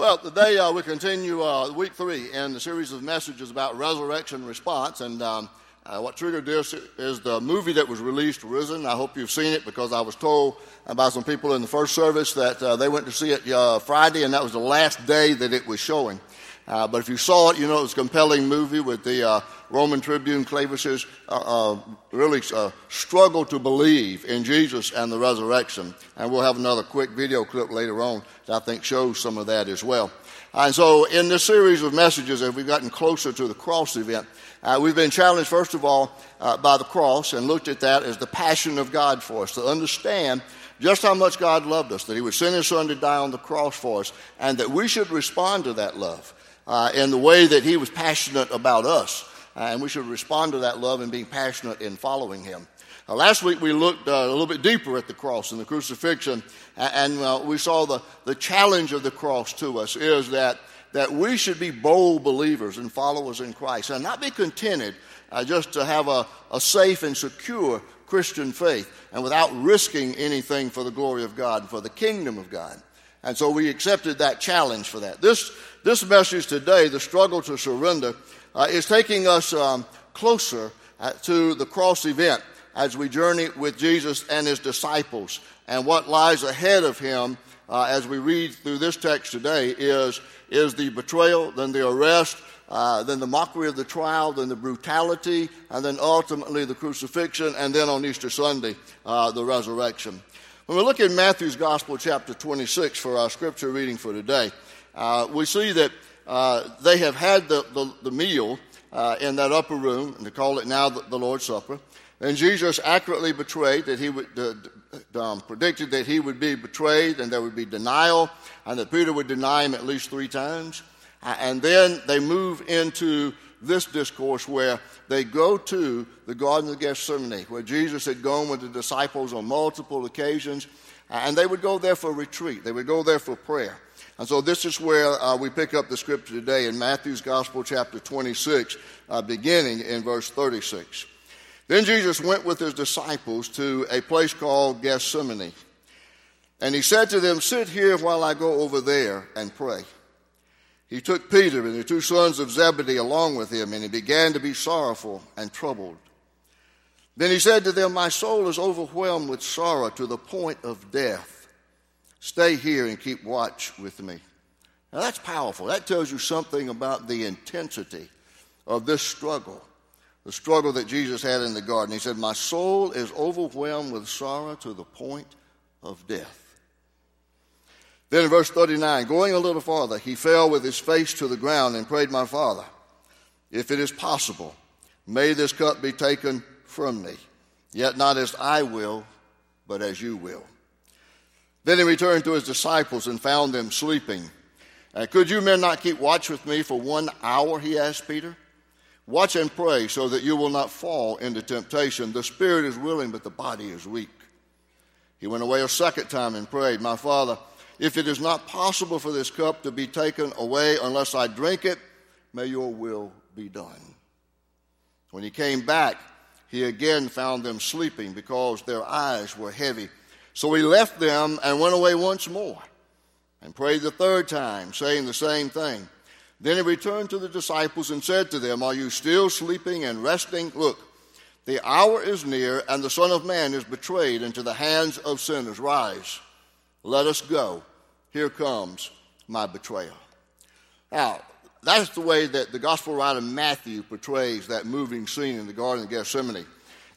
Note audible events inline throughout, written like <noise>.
Well, today uh, we continue uh, week three in the series of messages about resurrection response. And um, uh, what triggered this is the movie that was released, Risen. I hope you've seen it because I was told by some people in the first service that uh, they went to see it uh, Friday and that was the last day that it was showing. Uh, but if you saw it, you know it was a compelling movie with the uh, Roman Tribune Clavius uh, uh, really uh, struggle to believe in Jesus and the resurrection. And we'll have another quick video clip later on that I think shows some of that as well. And so, in this series of messages, as we've gotten closer to the cross event, uh, we've been challenged, first of all, by the cross and looked at that as the passion of God for us to understand just how much God loved us, that He would send His Son to die on the cross for us, and that we should respond to that love uh, in the way that he was passionate about us. Uh, and we should respond to that love and being passionate in following him. Uh, last week we looked uh, a little bit deeper at the cross and the crucifixion, and, uh, we saw the, the challenge of the cross to us is that, that we should be bold believers and followers in Christ and not be contented uh, just to have a, a safe and secure Christian faith and without risking anything for the glory of God and for the kingdom of God. And so we accepted that challenge for that. This, this message today, the struggle to surrender, uh, is taking us um, closer uh, to the cross event as we journey with Jesus and his disciples. And what lies ahead of him uh, as we read through this text today is, is the betrayal, then the arrest, uh, then the mockery of the trial, then the brutality, and then ultimately the crucifixion, and then on Easter Sunday, uh, the resurrection. When we look at Matthew's Gospel, chapter 26, for our scripture reading for today, uh, we see that uh, they have had the, the, the meal uh, in that upper room, and they call it now the, the, Lord's Supper. And Jesus accurately betrayed that he would, um, predicted that he would be betrayed, and there would be denial, and that Peter would deny him at least three times. Uh, and then they move into this discourse where they go to the Garden of Gethsemane, where Jesus had gone with the disciples on multiple occasions, and they would go there for retreat. They would go there for prayer. And so this is where uh, we pick up the scripture today in Matthew's Gospel, chapter 26, uh, beginning in verse 36. Then Jesus went with his disciples to a place called Gethsemane. And he said to them, Sit here while I go over there and pray. He took Peter and the two sons of Zebedee along with him, and he began to be sorrowful and troubled. Then he said to them, My soul is overwhelmed with sorrow to the point of death. Stay here and keep watch with me. Now that's powerful. That tells you something about the intensity of this struggle, the struggle that Jesus had in the garden. He said, My soul is overwhelmed with sorrow to the point of death. Then in verse 39, going a little farther, he fell with his face to the ground and prayed, My Father, if it is possible, may this cup be taken from me. Yet not as I will, but as you will. Then he returned to his disciples and found them sleeping. Uh, could you men not keep watch with me for one hour? He asked Peter. Watch and pray so that you will not fall into temptation. The spirit is willing, but the body is weak. He went away a second time and prayed, My Father, if it is not possible for this cup to be taken away unless I drink it, may your will be done. When he came back, he again found them sleeping because their eyes were heavy. So he left them and went away once more and prayed the third time, saying the same thing. Then he returned to the disciples and said to them, Are you still sleeping and resting? Look, the hour is near, and the Son of Man is betrayed into the hands of sinners. Rise, let us go. Here comes my betrayal. Now, that's the way that the gospel writer Matthew portrays that moving scene in the Garden of Gethsemane.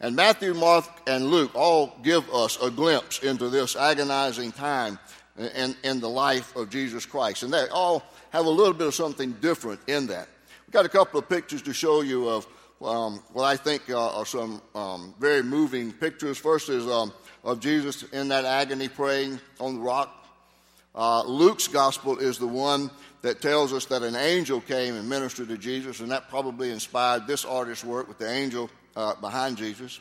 And Matthew, Mark, and Luke all give us a glimpse into this agonizing time in, in the life of Jesus Christ. And they all have a little bit of something different in that. We've got a couple of pictures to show you of um, what I think uh, are some um, very moving pictures. First is um, of Jesus in that agony praying on the rock. Uh, Luke's gospel is the one that tells us that an angel came and ministered to Jesus, and that probably inspired this artist's work with the angel uh, behind Jesus.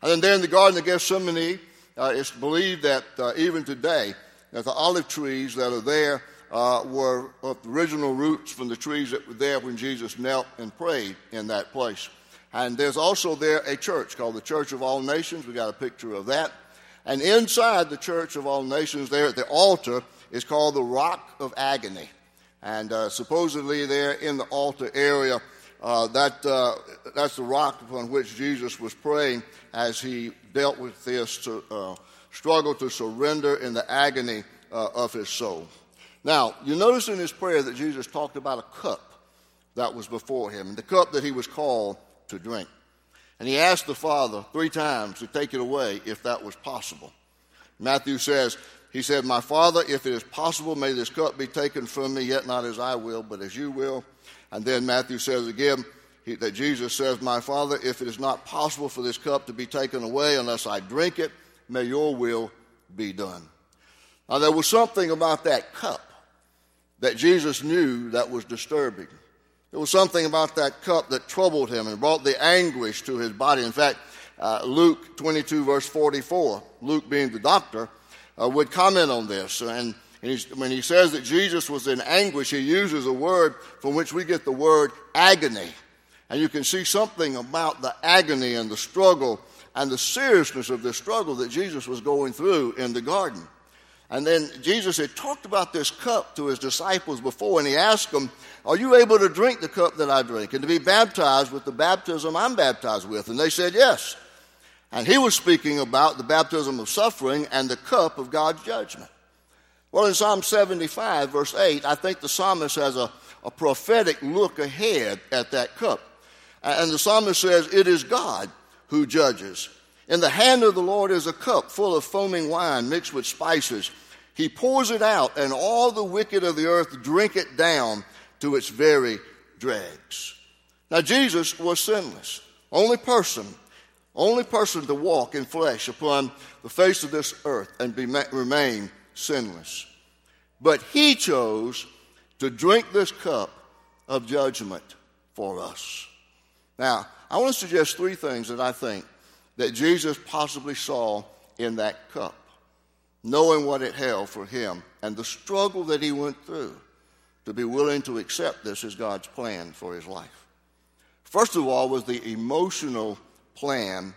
And then there in the Garden of Gethsemane, uh, it's believed that uh, even today, that the olive trees that are there uh, were of the original roots from the trees that were there when Jesus knelt and prayed in that place. And there's also there a church called the Church of All Nations. We got a picture of that. And inside the Church of All Nations, there at the altar, is called the Rock of Agony. And uh, supposedly, there in the altar area, uh, that, uh, that's the rock upon which Jesus was praying as he dealt with this to, uh, struggle to surrender in the agony uh, of his soul. Now, you notice in his prayer that Jesus talked about a cup that was before him, the cup that he was called to drink. And he asked the Father three times to take it away if that was possible. Matthew says, He said, My Father, if it is possible, may this cup be taken from me, yet not as I will, but as you will. And then Matthew says again he, that Jesus says, My Father, if it is not possible for this cup to be taken away unless I drink it, may your will be done. Now, there was something about that cup that Jesus knew that was disturbing. There was something about that cup that troubled him and brought the anguish to his body. In fact, uh, Luke 22, verse 44, Luke being the doctor, uh, would comment on this. And, and when he says that Jesus was in anguish, he uses a word from which we get the word agony. And you can see something about the agony and the struggle and the seriousness of the struggle that Jesus was going through in the garden. And then Jesus had talked about this cup to his disciples before, and he asked them, Are you able to drink the cup that I drink and to be baptized with the baptism I'm baptized with? And they said, Yes. And he was speaking about the baptism of suffering and the cup of God's judgment. Well, in Psalm 75, verse 8, I think the psalmist has a, a prophetic look ahead at that cup. And the psalmist says, It is God who judges. In the hand of the Lord is a cup full of foaming wine mixed with spices. He pours it out, and all the wicked of the earth drink it down to its very dregs. Now, Jesus was sinless, only person, only person to walk in flesh upon the face of this earth and be, remain sinless. But he chose to drink this cup of judgment for us. Now, I want to suggest three things that I think that Jesus possibly saw in that cup knowing what it held for him and the struggle that he went through to be willing to accept this as God's plan for his life. First of all, was the emotional plan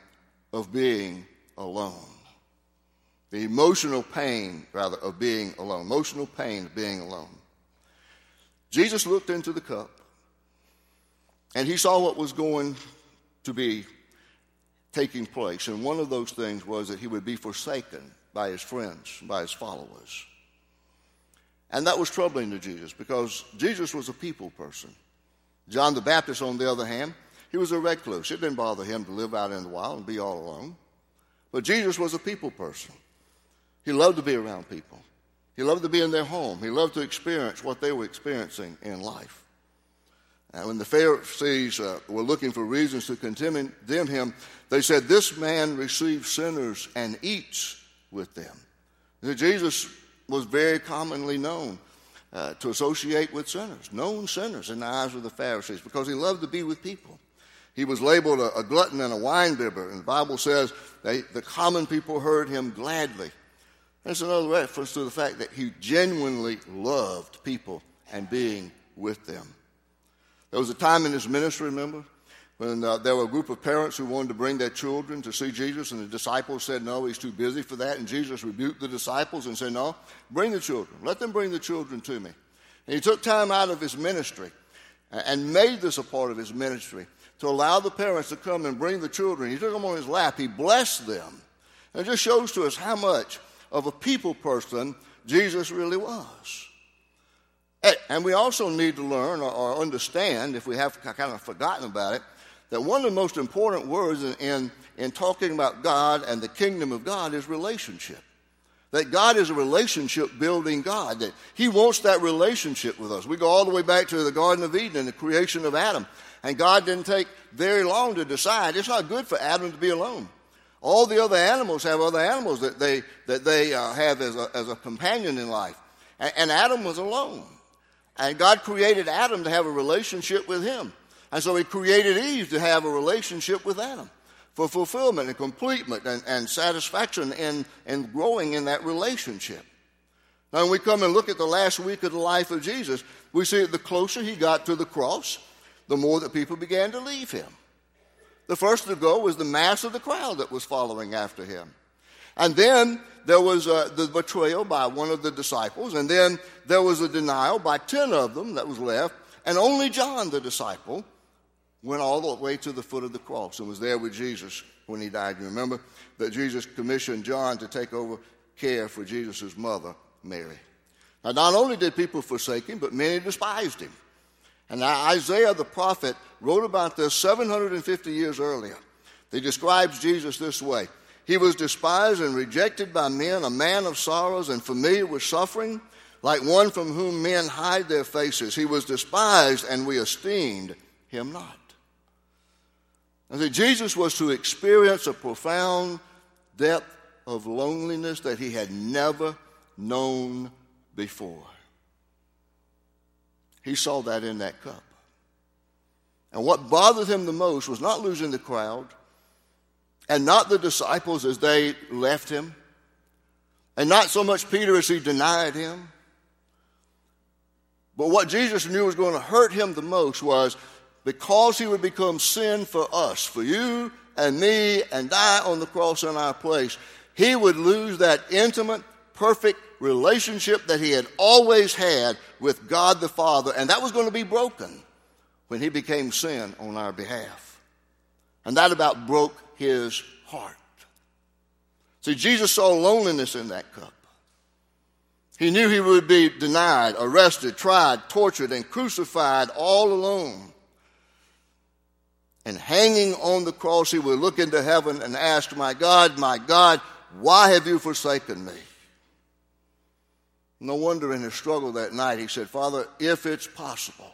of being alone. The emotional pain, rather, of being alone. Emotional pain of being alone. Jesus looked into the cup and he saw what was going to be taking place. And one of those things was that he would be forsaken by his friends, by his followers. And that was troubling to Jesus because Jesus was a people person. John the Baptist, on the other hand, he was a recluse. It didn't bother him to live out in the wild and be all alone. But Jesus was a people person. He loved to be around people. He loved to be in their home. He loved to experience what they were experiencing in life. And when the Pharisees uh, were looking for reasons to condemn him, they said, This man receives sinners and eats with them. Jesus was very commonly known uh, to associate with sinners, known sinners in the eyes of the Pharisees, because he loved to be with people. He was labeled a, a glutton and a winebibber, and the Bible says they, the common people heard him gladly. That's another reference to the fact that he genuinely loved people and being with them. There was a time in his ministry, remember, when uh, there were a group of parents who wanted to bring their children to see Jesus, and the disciples said, No, he's too busy for that. And Jesus rebuked the disciples and said, No, bring the children. Let them bring the children to me. And he took time out of his ministry and made this a part of his ministry to allow the parents to come and bring the children. He took them on his lap, he blessed them. And it just shows to us how much of a people person Jesus really was. Eh, and we also need to learn or understand, if we have kind of forgotten about it, that one of the most important words in, in, in talking about God and the kingdom of God is relationship. That God is a relationship building God, that He wants that relationship with us. We go all the way back to the Garden of Eden and the creation of Adam. And God didn't take very long to decide it's not good for Adam to be alone. All the other animals have other animals that they, that they uh, have as a, as a companion in life. And, and Adam was alone. And God created Adam to have a relationship with Him. And so he created Eve to have a relationship with Adam for fulfillment and completement and, and satisfaction and, and growing in that relationship. Now, when we come and look at the last week of the life of Jesus, we see that the closer he got to the cross, the more that people began to leave him. The first to go was the mass of the crowd that was following after him. And then there was uh, the betrayal by one of the disciples, and then there was a denial by 10 of them that was left, and only John, the disciple, went all the way to the foot of the cross and was there with Jesus when he died. You remember that Jesus commissioned John to take over care for Jesus' mother, Mary. Now, not only did people forsake him, but many despised him. And Isaiah the prophet wrote about this 750 years earlier. He describes Jesus this way He was despised and rejected by men, a man of sorrows and familiar with suffering, like one from whom men hide their faces. He was despised, and we esteemed him not. And see, Jesus was to experience a profound depth of loneliness that he had never known before. He saw that in that cup. And what bothered him the most was not losing the crowd and not the disciples as they left him, and not so much Peter as he denied him. But what Jesus knew was going to hurt him the most was because he would become sin for us, for you and me, and die on the cross in our place, he would lose that intimate, perfect relationship that he had always had with God the Father, and that was going to be broken when he became sin on our behalf. And that about broke his heart. See, Jesus saw loneliness in that cup. He knew he would be denied, arrested, tried, tortured, and crucified all alone. And hanging on the cross, he would look into heaven and ask, My God, my God, why have you forsaken me? No wonder in his struggle that night he said, Father, if it's possible,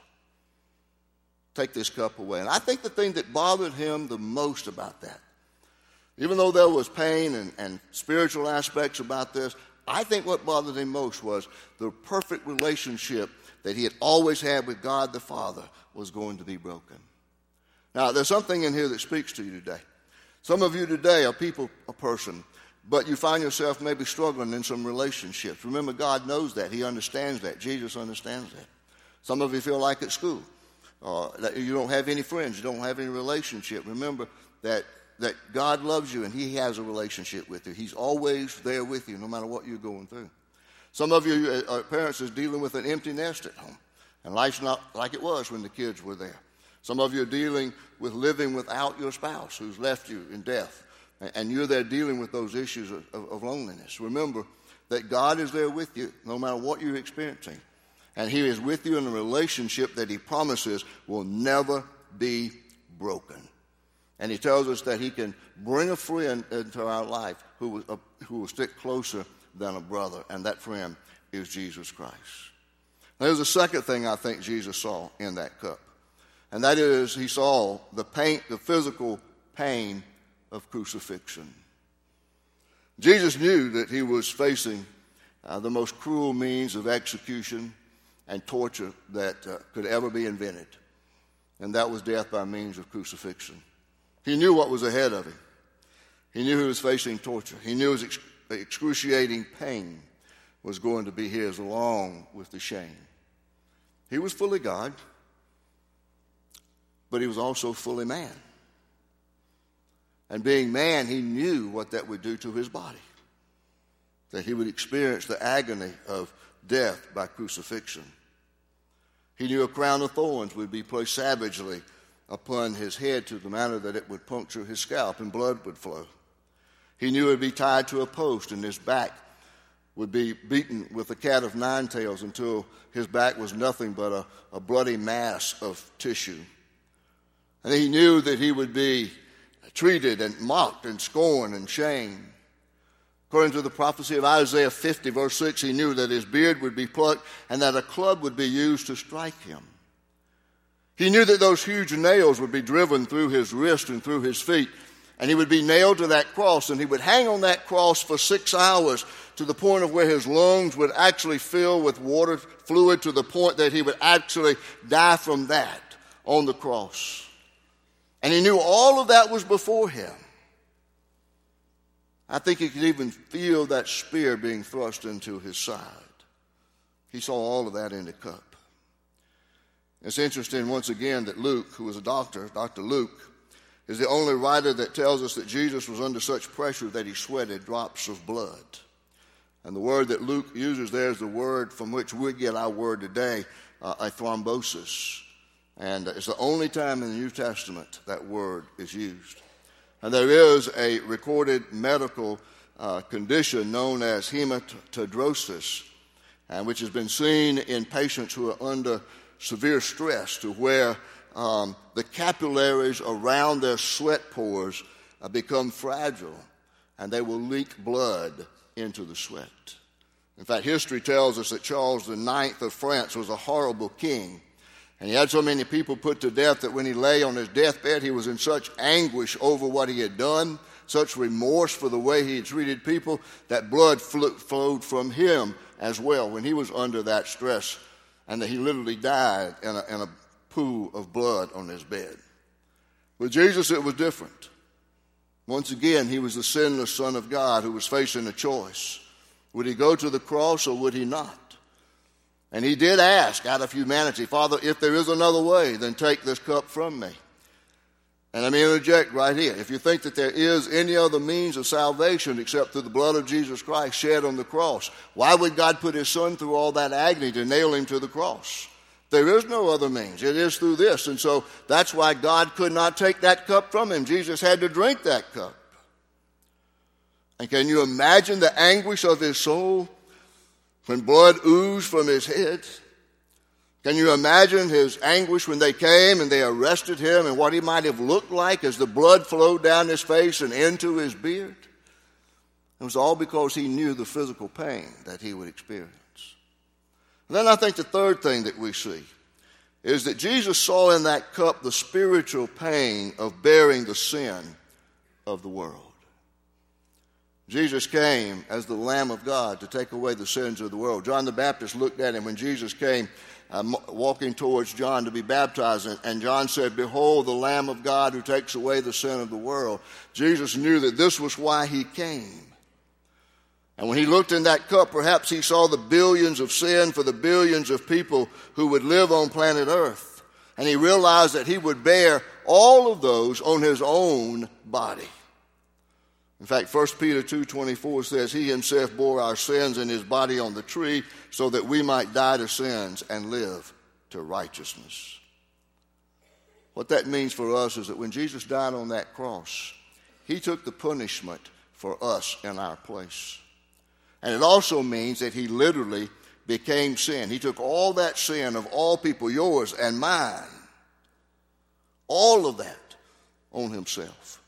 take this cup away. And I think the thing that bothered him the most about that, even though there was pain and, and spiritual aspects about this, I think what bothered him most was the perfect relationship that he had always had with God the Father was going to be broken. Now, there's something in here that speaks to you today. Some of you today are people, a person but you find yourself maybe struggling in some relationships. Remember, God knows that. He understands that. Jesus understands that. Some of you feel like at school. Uh, that you don't have any friends. You don't have any relationship. Remember that, that God loves you and He has a relationship with you. He's always there with you, no matter what you're going through. Some of you uh, parents is dealing with an empty nest at home, and life's not like it was when the kids were there. Some of you are dealing with living without your spouse who's left you in death and you're there dealing with those issues of, of, loneliness. Remember that God is there with you no matter what you're experiencing. And He is with you in a relationship that He promises will never be broken. And He tells us that He can bring a friend into our life who uh, who will stick closer than a brother, and that friend is Jesus Christ. There's a second thing I think Jesus saw in that cup, and that is He saw the pain, the physical pain of crucifixion. Jesus knew that he was facing uh, the most cruel means of execution and torture that uh, could ever be invented, and that was death by means of crucifixion. He knew what was ahead of him. He knew he was facing torture. He knew his ex- excruciating pain was going to be his along with the shame. He was fully God, but he was also fully man. And being man, he knew what that would do to his body. That he would experience the agony of death by crucifixion. He knew a crown of thorns would be placed savagely upon his head to the manner that it would puncture his scalp and blood would flow. He knew it would be tied to a post and his back would be beaten with a cat of nine tails until his back was nothing but a, a bloody mass of tissue. And he knew that he would be treated and mocked and scorned and shamed. According to the prophecy of Isaiah 50, verse 6, he knew that his beard would be plucked and that a club would be used to strike him. He knew that those huge nails would be driven through his wrist and through his feet, and he would be nailed to that cross, and he would hang on that cross for six hours to the point of where his lungs would actually fill with water fluid to the point that he would actually die from that on the cross. And he knew all of that was before him. I think he could even feel that spear being thrust into his side. He saw all of that in the cup. It's interesting, once again, that Luke, who was a doctor, Dr. Luke, is the only writer that tells us that Jesus was under such pressure that he sweated drops of blood. And the word that Luke uses there is the word from which we get our word today, uh, a thrombosis. And it's the only time in the New Testament that word is used. And there is a recorded medical uh, condition known as hematidrosis, and which has been seen in patients who are under severe stress to where um, the capillaries around their sweat pores uh, become fragile and they will leak blood into the sweat. In fact, history tells us that Charles IX of France was a horrible king. And he had so many people put to death that when he lay on his deathbed, he was in such anguish over what he had done, such remorse for the way he had treated people, that blood flowed from him as well when he was under that stress, and that he literally died in a, in a pool of blood on his bed. With Jesus, it was different. Once again, he was the sinless Son of God who was facing a choice. Would he go to the cross or would he not? And he did ask out of humanity, Father, if there is another way, then take this cup from me. And let me interject right here. If you think that there is any other means of salvation except through the blood of Jesus Christ shed on the cross, why would God put his son through all that agony to nail him to the cross? There is no other means. It is through this. And so that's why God could not take that cup from him. Jesus had to drink that cup. And can you imagine the anguish of his soul when blood oozed from his head? Can you imagine his anguish when they came and they arrested him and what he might have looked like as the blood flowed down his face and into his beard? It was all because he knew the physical pain that he would experience. And then I think the third thing that we see is that Jesus saw in that cup the spiritual pain of bearing the sin of the world. Jesus came as the Lamb of God to take away the sins of the world. John the Baptist looked at him when Jesus came uh, walking towards John to be baptized, and John said, Behold, the Lamb of God who takes away the sin of the world. Jesus knew that this was why he came. And when he looked in that cup, perhaps he saw the billions of sin for the billions of people who would live on planet Earth. And he realized that he would bear all of those on his own body. In fact, 1 Peter 2:24 says he himself bore our sins in his body on the tree so that we might die to sins and live to righteousness. What that means for us is that when Jesus died on that cross, he took the punishment for us in our place. And it also means that he literally became sin. He took all that sin of all people, yours and mine, all of that on himself.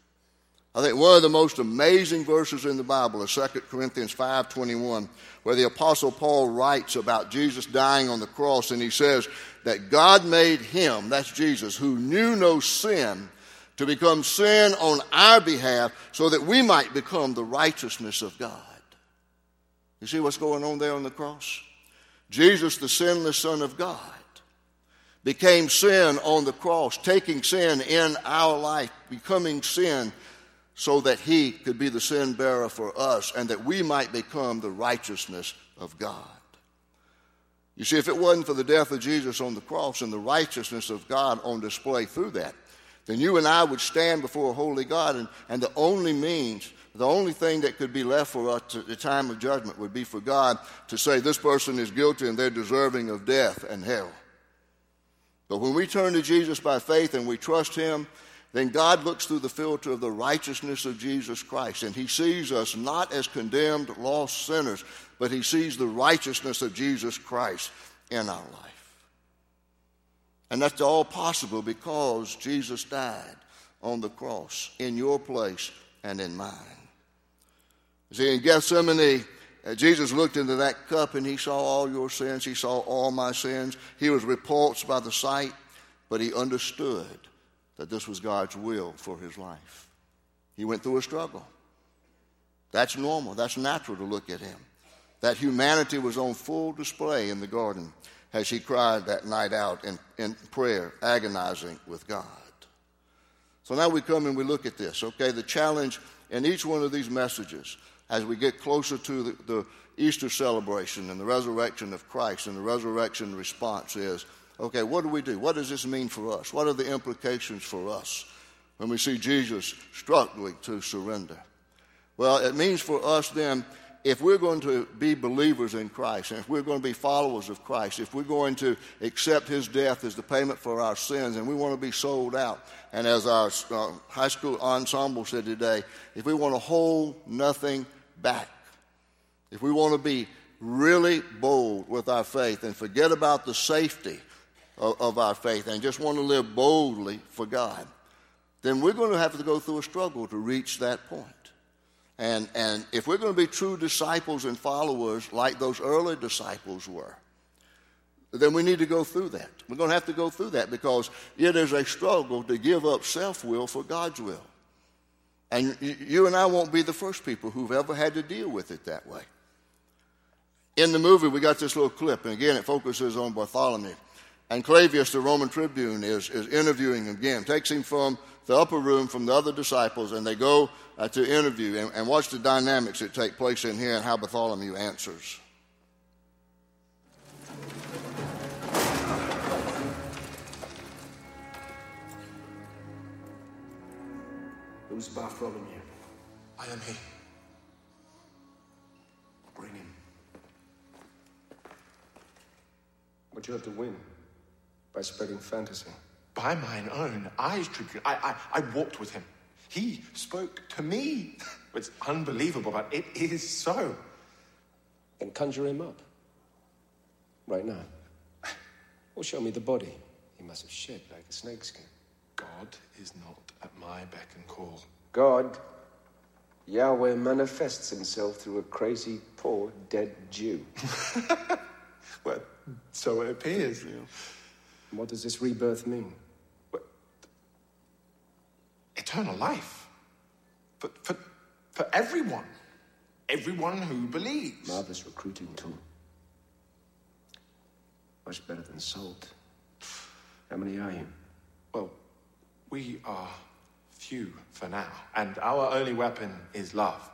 I think one of the most amazing verses in the Bible is 2 Corinthians 5:21, where the apostle Paul writes about Jesus dying on the cross and he says that God made him, that's Jesus, who knew no sin, to become sin on our behalf so that we might become the righteousness of God. You see what's going on there on the cross? Jesus, the sinless Son of God, became sin on the cross, taking sin in our life, becoming sin so that he could be the sin bearer for us and that we might become the righteousness of God. You see, if it wasn't for the death of Jesus on the cross and the righteousness of God on display through that, then you and I would stand before a holy God, and, and the only means the only thing that could be left for us at the time of judgment would be for God to say, This person is guilty and they're deserving of death and hell. But when we turn to Jesus by faith and we trust Him, then God looks through the filter of the righteousness of Jesus Christ, and He sees us not as condemned, lost sinners, but He sees the righteousness of Jesus Christ in our life. And that's all possible because Jesus died on the cross in your place and in mine. See, in Gethsemane, uh, Jesus looked into that cup and he saw all your sins. He saw all my sins. He was repulsed by the sight, but he understood that this was God's will for his life. He went through a struggle. That's normal. That's natural to look at him. That humanity was on full display in the garden as he cried that night out in, in prayer, agonizing with God. So now we come and we look at this, okay? The challenge in each one of these messages as we get closer to the, the Easter celebration and the resurrection of Christ and the resurrection response is okay, what do we do? What does this mean for us? What are the implications for us when we see Jesus struggling to surrender? Well, it means for us then if we're going to be believers in Christ, and if we're going to be followers of Christ, if we're going to accept His death as the payment for our sins, and we want to be sold out, and as our uh, high school ensemble said today, if we want to hold nothing back, if we want to be really bold with our faith and forget about the safety of, of our faith and just want to live boldly for God, then we're going to have to go through a struggle to reach that point. And, and if we're going to be true disciples and followers like those early disciples were, then we need to go through that. We're going to have to go through that because it is a struggle to give up self will for God's will. And you and I won't be the first people who've ever had to deal with it that way. In the movie, we got this little clip, and again, it focuses on Bartholomew. And Clavius, the Roman tribune, is, is interviewing him again, takes him from the upper room from the other disciples, and they go uh, to interview and, and watch the dynamics that take place in here and how Bartholomew answers. Who's Bartholomew? I am he. Bring him. What you have to win? By spreading fantasy. By mine own eyes, Tribune. I, I, I walked with him. He spoke to me. <laughs> It's unbelievable, but it is so. Then conjure him up. Right now. Or show me the body. He must have shed like a snakeskin. God is not at my beck and call. God, Yahweh manifests himself through a crazy, poor, dead Jew. <laughs> well, so it appears. You <laughs> know. What does this rebirth mean? eternal life for, for, for everyone. Everyone who believes. Marvelous recruiting tool. Much better than salt. How many are you? Well, we are few for now, and our only weapon is love.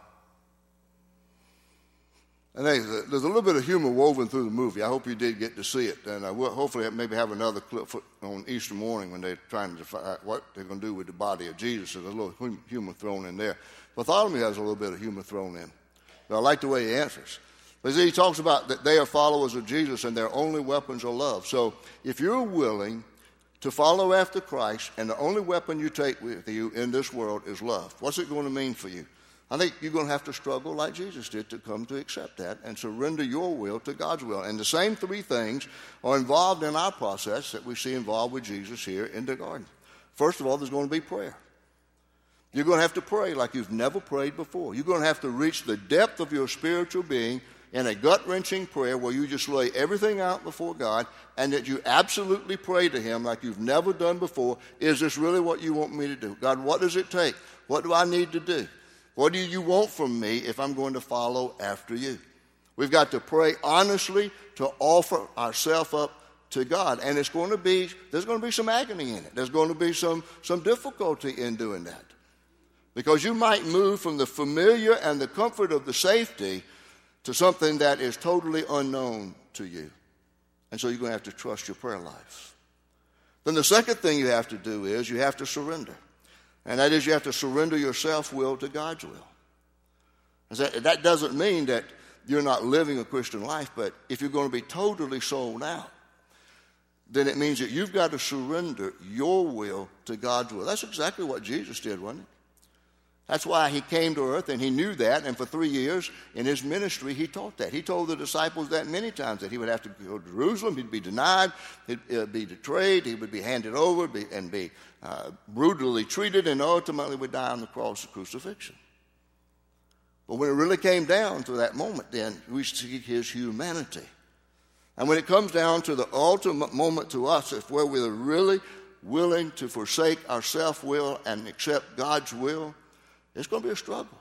And there's a, there's a little bit of humor woven through the movie. I hope you did get to see it. And uh, I will hopefully maybe have another clip on Easter morning when they're trying to define uh, what they're going to do with the body of Jesus. There's a little humor thrown in there. Bartholomew has a little bit of humor thrown in. But I like the way he answers. But he talks about that they are followers of Jesus and their only weapons are love. So if you're willing to follow after Christ and the only weapon you take with you in this world is love, what's it going to mean for you? I think you're going to have to struggle like Jesus did to come to accept that and surrender your will to God's will. And the same three things are involved in our process that we see involved with Jesus here in the garden. First of all, there's going to be prayer. You're going to have to pray like you've never prayed before. You're going to have to reach the depth of your spiritual being in a gut wrenching prayer where you just lay everything out before God and that you absolutely pray to Him like you've never done before. Is this really what you want me to do? God, what does it take? What do I need to do? What do you want from me if I'm going to follow after you? We've got to pray honestly to offer ourselves up to God. And it's going to be, there's going to be some agony in it. There's going to be some, some difficulty in doing that. Because you might move from the familiar and the comfort of the safety to something that is totally unknown to you. And so you're going to have to trust your prayer life. Then the second thing you have to do is you have to surrender. And that is, you have to surrender your self will to God's will. That, that doesn't mean that you're not living a Christian life, but if you're going to be totally sold out, then it means that you've got to surrender your will to God's will. That's exactly what Jesus did, wasn't it? That's why he came to earth and he knew that. And for three years in his ministry, he taught that. He told the disciples that many times that he would have to go to Jerusalem, he'd be denied, he'd uh, be betrayed, he would be handed over be, and be uh, brutally treated, and ultimately would die on the cross of crucifixion. But when it really came down to that moment, then we see his humanity. And when it comes down to the ultimate moment to us, if where we're really willing to forsake our self will and accept God's will, it's going to be a struggle.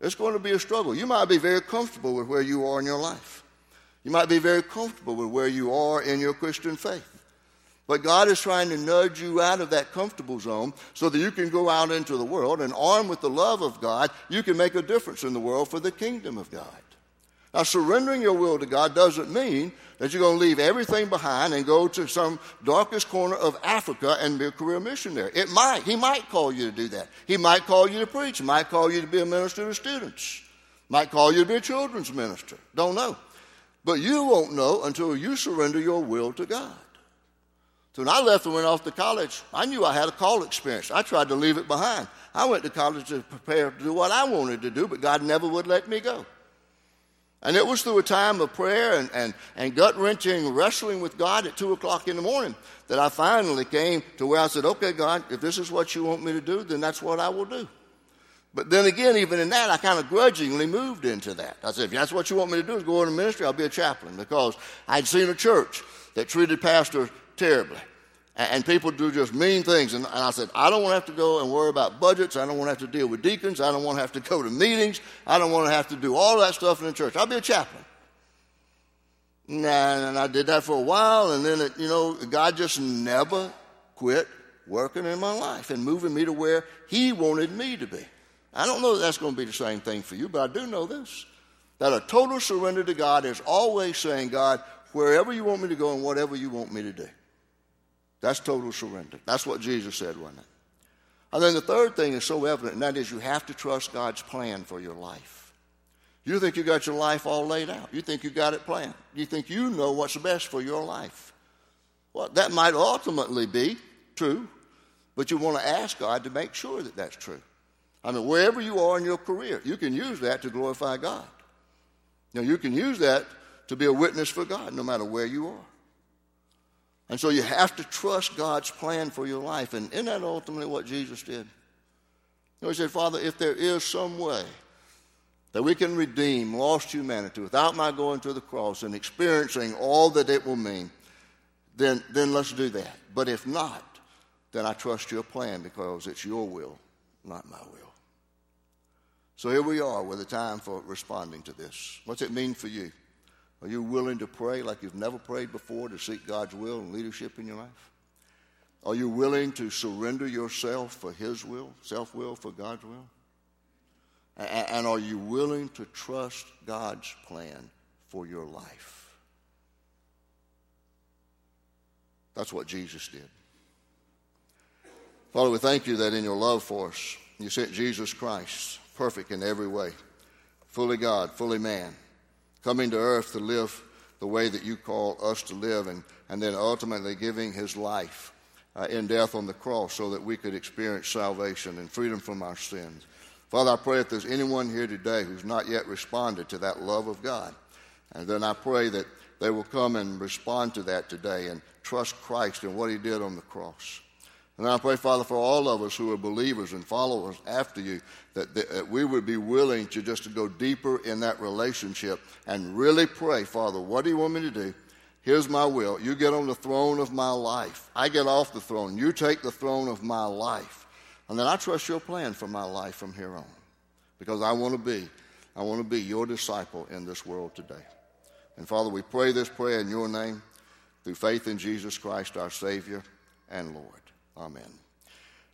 It's going to be a struggle. You might be very comfortable with where you are in your life. You might be very comfortable with where you are in your Christian faith. But God is trying to nudge you out of that comfortable zone so that you can go out into the world and, armed with the love of God, you can make a difference in the world for the kingdom of God. Now, surrendering your will to God doesn't mean that you're going to leave everything behind and go to some darkest corner of Africa and be a career missionary. It might. He might call you to do that. He might call you to preach. He might call you to be a minister to students. Might call you to be a children's minister. Don't know. But you won't know until you surrender your will to God. So when I left and went off to college, I knew I had a call experience. I tried to leave it behind. I went to college to prepare to do what I wanted to do, but God never would let me go. And it was through a time of prayer and, and, and gut wrenching wrestling with God at 2 o'clock in the morning that I finally came to where I said, okay, God, if this is what you want me to do, then that's what I will do. But then again, even in that, I kind of grudgingly moved into that. I said, if that's what you want me to do is go into ministry, I'll be a chaplain because I'd seen a church that treated pastors terribly. And people do just mean things. And I said, I don't want to have to go and worry about budgets. I don't want to have to deal with deacons. I don't want to have to go to meetings. I don't want to have to do all that stuff in the church. I'll be a chaplain. And I did that for a while. And then, it, you know, God just never quit working in my life and moving me to where He wanted me to be. I don't know that that's going to be the same thing for you, but I do know this that a total surrender to God is always saying, God, wherever you want me to go and whatever you want me to do. That's total surrender. That's what Jesus said, wasn't it? And then the third thing is so evident, and that is you have to trust God's plan for your life. You think you got your life all laid out. You think you got it planned. You think you know what's best for your life. Well, that might ultimately be true, but you want to ask God to make sure that that's true. I mean, wherever you are in your career, you can use that to glorify God. Now, you can use that to be a witness for God no matter where you are. And so you have to trust God's plan for your life. And isn't that ultimately what Jesus did? You know, he said, Father, if there is some way that we can redeem lost humanity without my going to the cross and experiencing all that it will mean, then, then let's do that. But if not, then I trust your plan because it's your will, not my will. So here we are with a time for responding to this. What's it mean for you? Are you willing to pray like you've never prayed before to seek God's will and leadership in your life? Are you willing to surrender yourself for His will, self will for God's will? And are you willing to trust God's plan for your life? That's what Jesus did. Father, we thank you that in your love for us, you sent Jesus Christ, perfect in every way, fully God, fully man coming to earth to live the way that you call us to live, and, and then ultimately giving his life uh, in death on the cross so that we could experience salvation and freedom from our sins. Father, I pray if there's anyone here today who's not yet responded to that love of God, and then I pray that they will come and respond to that today and trust Christ and what he did on the cross. And I pray, Father, for all of us who are believers and followers after you, that, that we would be willing to just to go deeper in that relationship and really pray, Father, what do you want me to do? Here's my will. You get on the throne of my life. I get off the throne. You take the throne of my life. And then I trust your plan for my life from here on. Because I want to be, I want to be your disciple in this world today. And Father, we pray this prayer in your name through faith in Jesus Christ, our Savior and Lord. Amen.